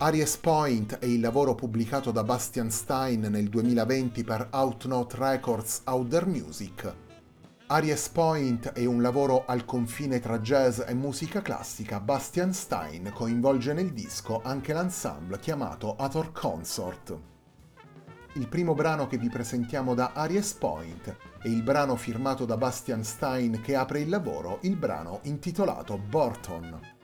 Aries Point è il lavoro pubblicato da Bastian Stein nel 2020 per Outnote Records Outer Music. Aries Point è un lavoro al confine tra jazz e musica classica. Bastian Stein coinvolge nel disco anche l'ensemble chiamato Ator Consort. Il primo brano che vi presentiamo da Aries Point è il brano firmato da Bastian Stein che apre il lavoro, il brano intitolato Borton.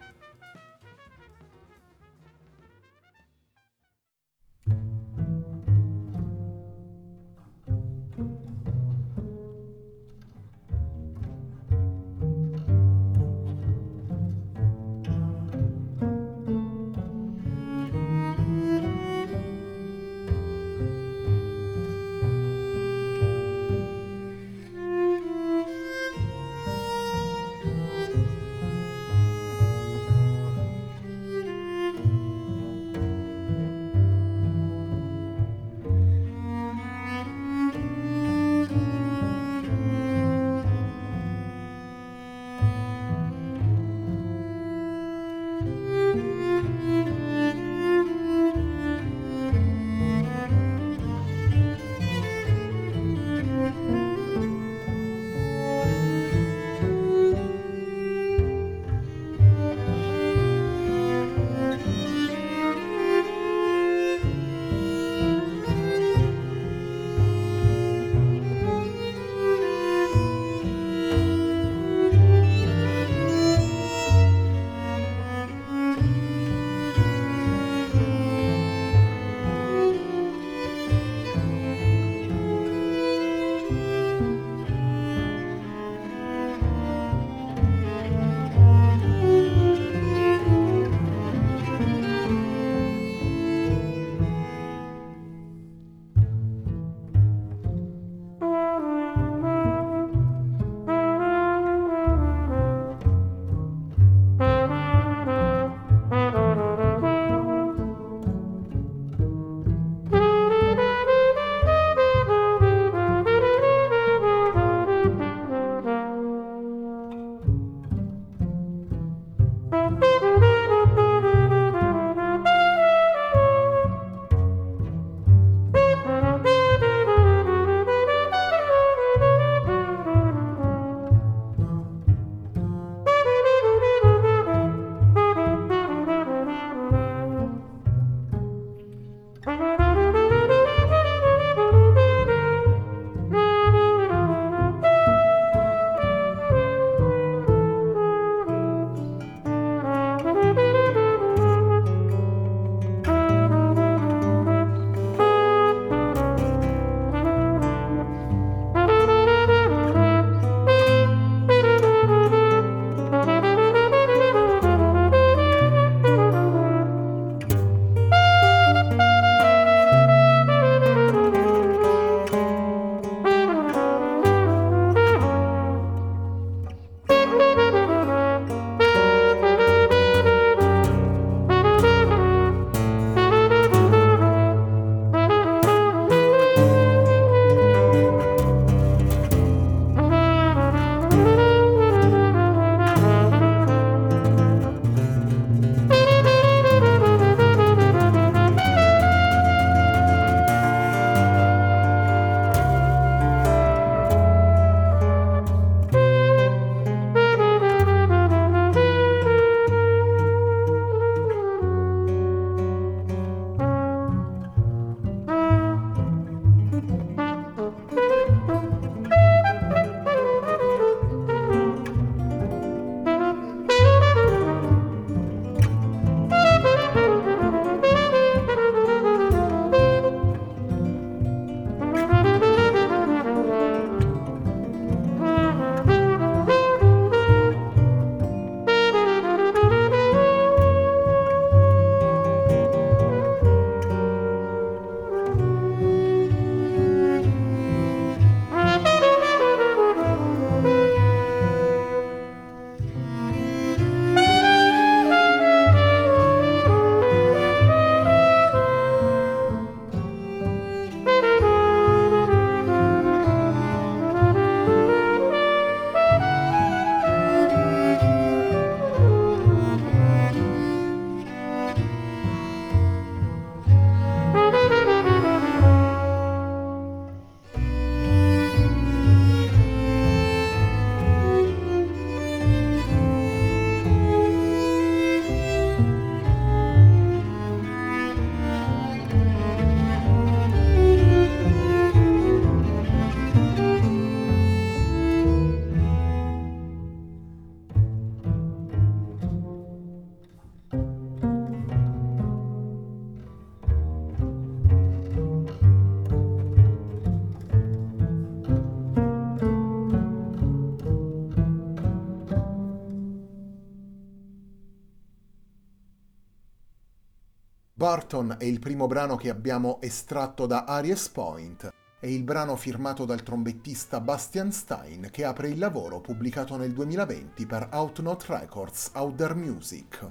Barton è il primo brano che abbiamo estratto da Aries Point, è il brano firmato dal trombettista Bastian Stein che apre il lavoro pubblicato nel 2020 per Outnote Records Outer Music.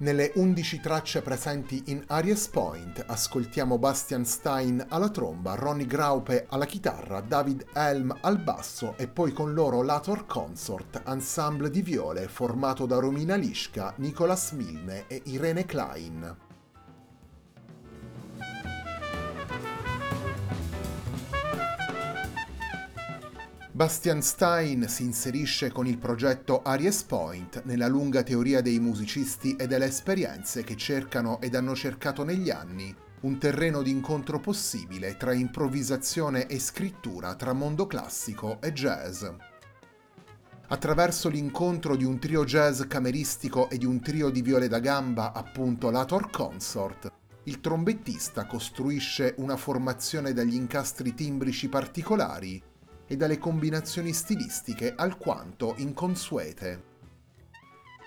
Nelle 11 tracce presenti in Aries Point ascoltiamo Bastian Stein alla tromba, Ronnie Graupe alla chitarra, David Helm al basso e poi con loro l'Ator Consort, ensemble di viole formato da Romina Lischka, Nicolas Milne e Irene Klein. Bastian Stein si inserisce con il progetto Aries Point nella lunga teoria dei musicisti e delle esperienze che cercano ed hanno cercato negli anni un terreno di incontro possibile tra improvvisazione e scrittura tra mondo classico e jazz. Attraverso l'incontro di un trio jazz cameristico e di un trio di viole da gamba, appunto l'Ator Consort, il trombettista costruisce una formazione dagli incastri timbrici particolari e dalle combinazioni stilistiche alquanto inconsuete.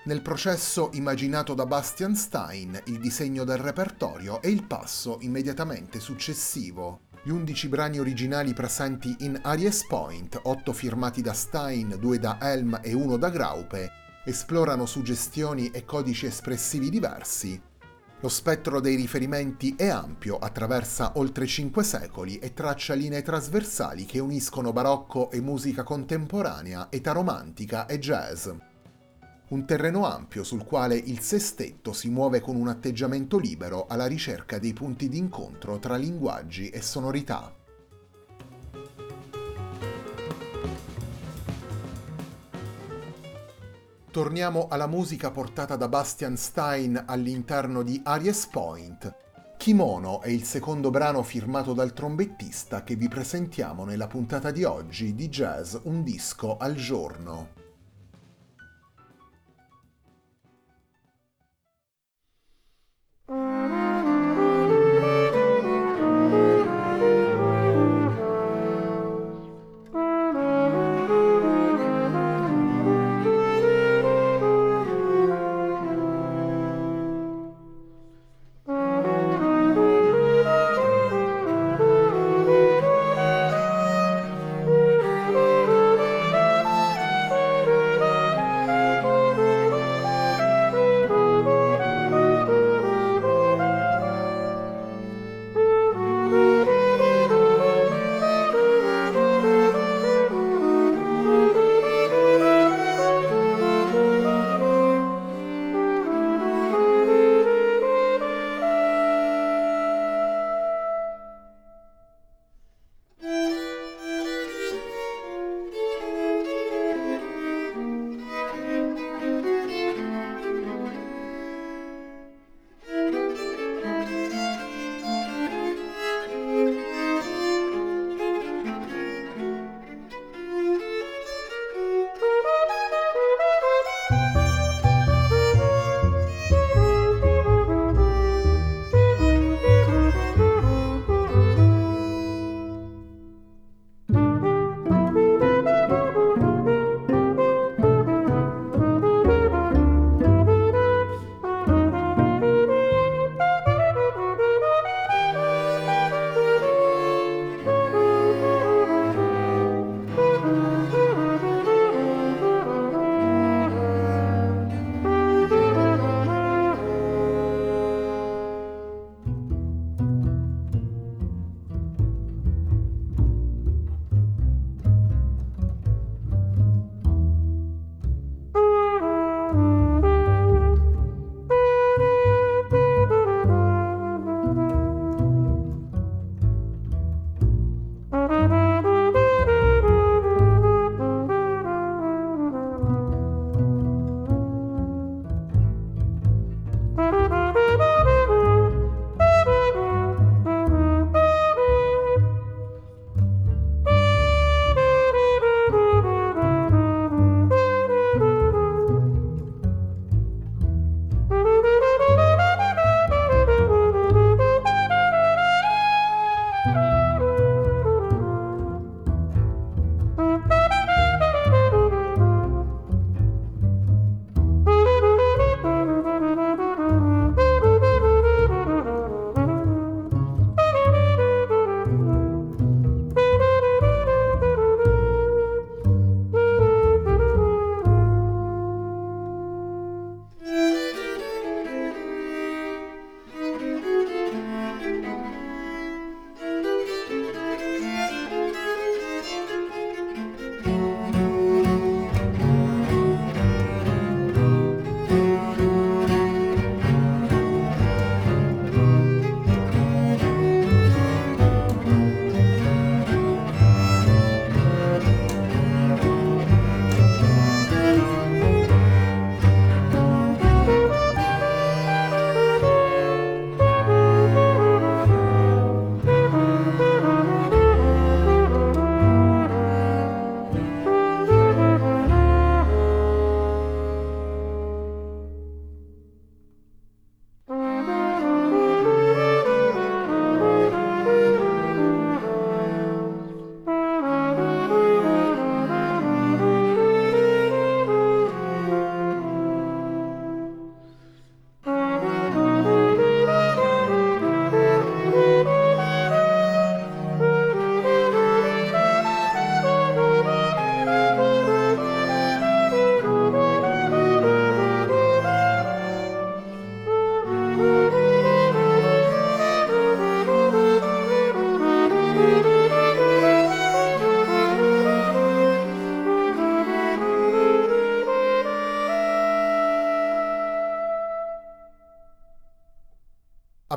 Nel processo immaginato da Bastian Stein, il disegno del repertorio è il passo immediatamente successivo. Gli undici brani originali presenti in Aries Point, otto firmati da Stein, due da Helm e uno da Graupe, esplorano suggestioni e codici espressivi diversi, lo spettro dei riferimenti è ampio, attraversa oltre cinque secoli e traccia linee trasversali che uniscono barocco e musica contemporanea, età romantica e jazz. Un terreno ampio sul quale il sestetto si muove con un atteggiamento libero alla ricerca dei punti d'incontro tra linguaggi e sonorità. Torniamo alla musica portata da Bastian Stein all'interno di Aries Point. Kimono è il secondo brano firmato dal trombettista che vi presentiamo nella puntata di oggi di Jazz Un disco al giorno.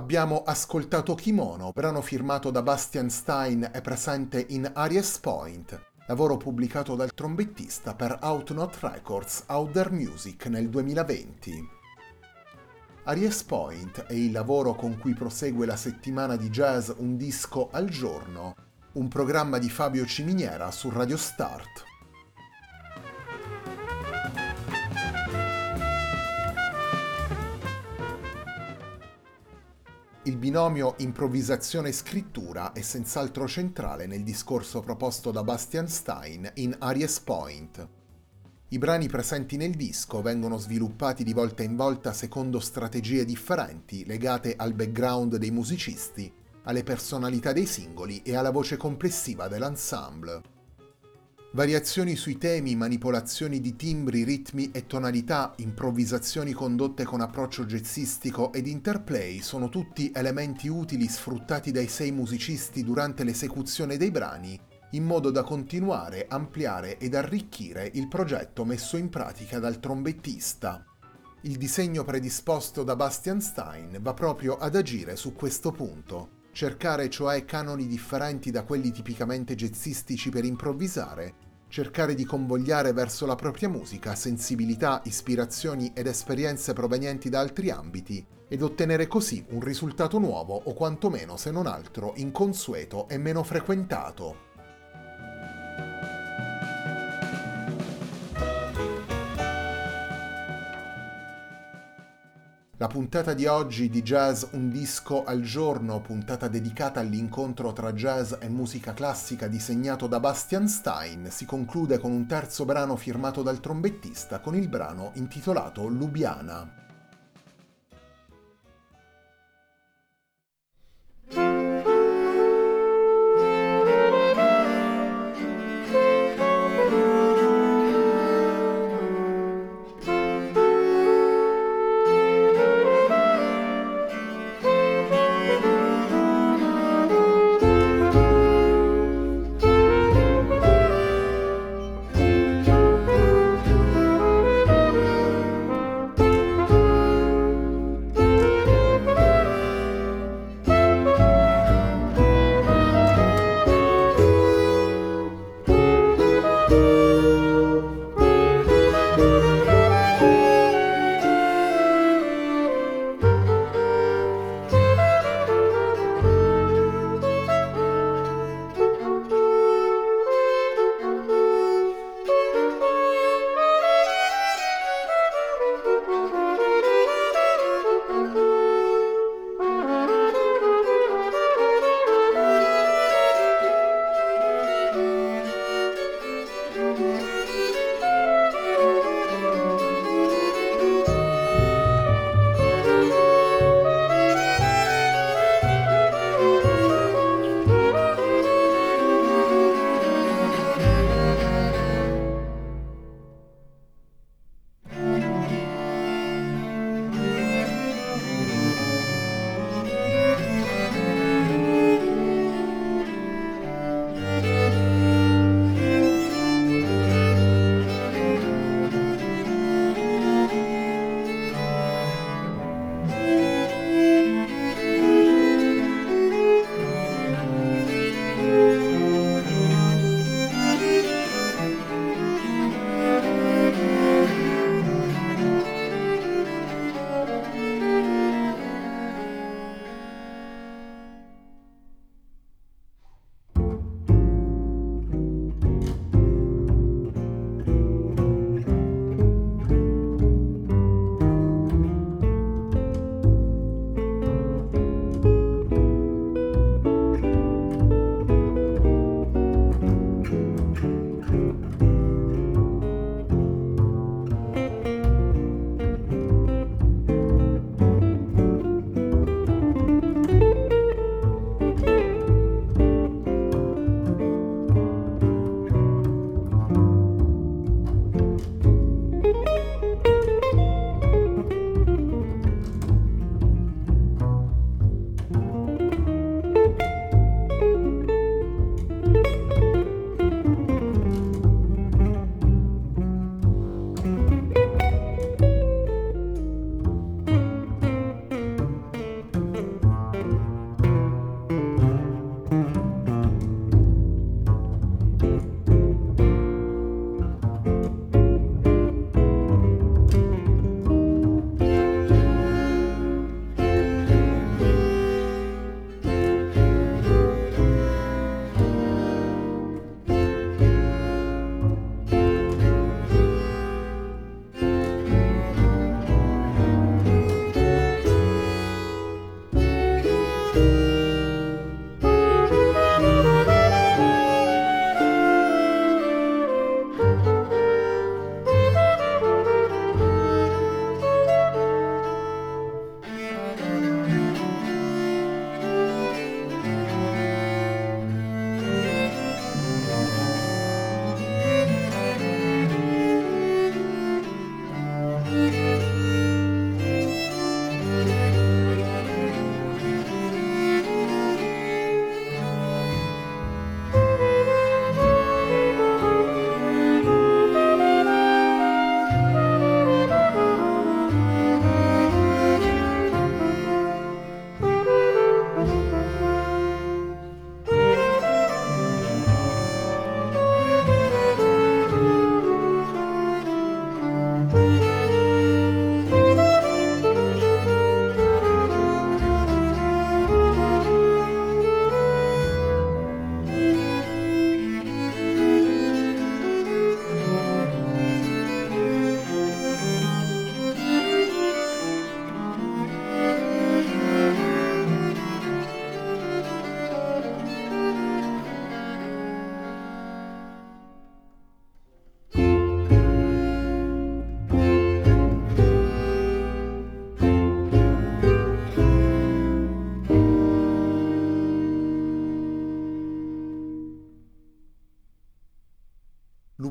Abbiamo ascoltato Kimono, brano firmato da Bastian Stein e presente in Aries Point, lavoro pubblicato dal trombettista per Outnot Records Outer Music nel 2020. Aries Point è il lavoro con cui prosegue la settimana di jazz Un disco al giorno, un programma di Fabio Ciminiera su Radio Start. Il binomio improvvisazione-scrittura è senz'altro centrale nel discorso proposto da Bastian Stein in Aries Point. I brani presenti nel disco vengono sviluppati di volta in volta secondo strategie differenti legate al background dei musicisti, alle personalità dei singoli e alla voce complessiva dell'ensemble. Variazioni sui temi, manipolazioni di timbri, ritmi e tonalità, improvvisazioni condotte con approccio jazzistico ed interplay sono tutti elementi utili sfruttati dai sei musicisti durante l'esecuzione dei brani, in modo da continuare, ampliare ed arricchire il progetto messo in pratica dal trombettista. Il disegno predisposto da Bastian Stein va proprio ad agire su questo punto cercare cioè canoni differenti da quelli tipicamente jazzistici per improvvisare, cercare di convogliare verso la propria musica sensibilità, ispirazioni ed esperienze provenienti da altri ambiti ed ottenere così un risultato nuovo o quantomeno se non altro inconsueto e meno frequentato. La puntata di oggi di Jazz Un disco al giorno, puntata dedicata all'incontro tra jazz e musica classica disegnato da Bastian Stein, si conclude con un terzo brano firmato dal trombettista con il brano intitolato Lubiana.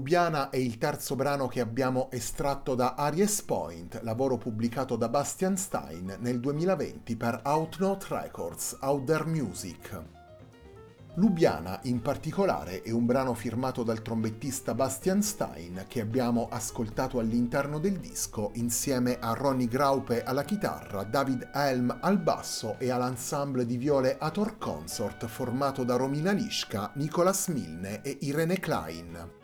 Lubiana è il terzo brano che abbiamo estratto da Aries Point, lavoro pubblicato da Bastian Stein nel 2020 per Outnote Records, Out There Music. Lubiana in particolare è un brano firmato dal trombettista Bastian Stein che abbiamo ascoltato all'interno del disco insieme a Ronnie Graupe alla chitarra, David Helm al basso e all'ensemble di viole Ator Consort formato da Romina Lischka, Nicolas Milne e Irene Klein.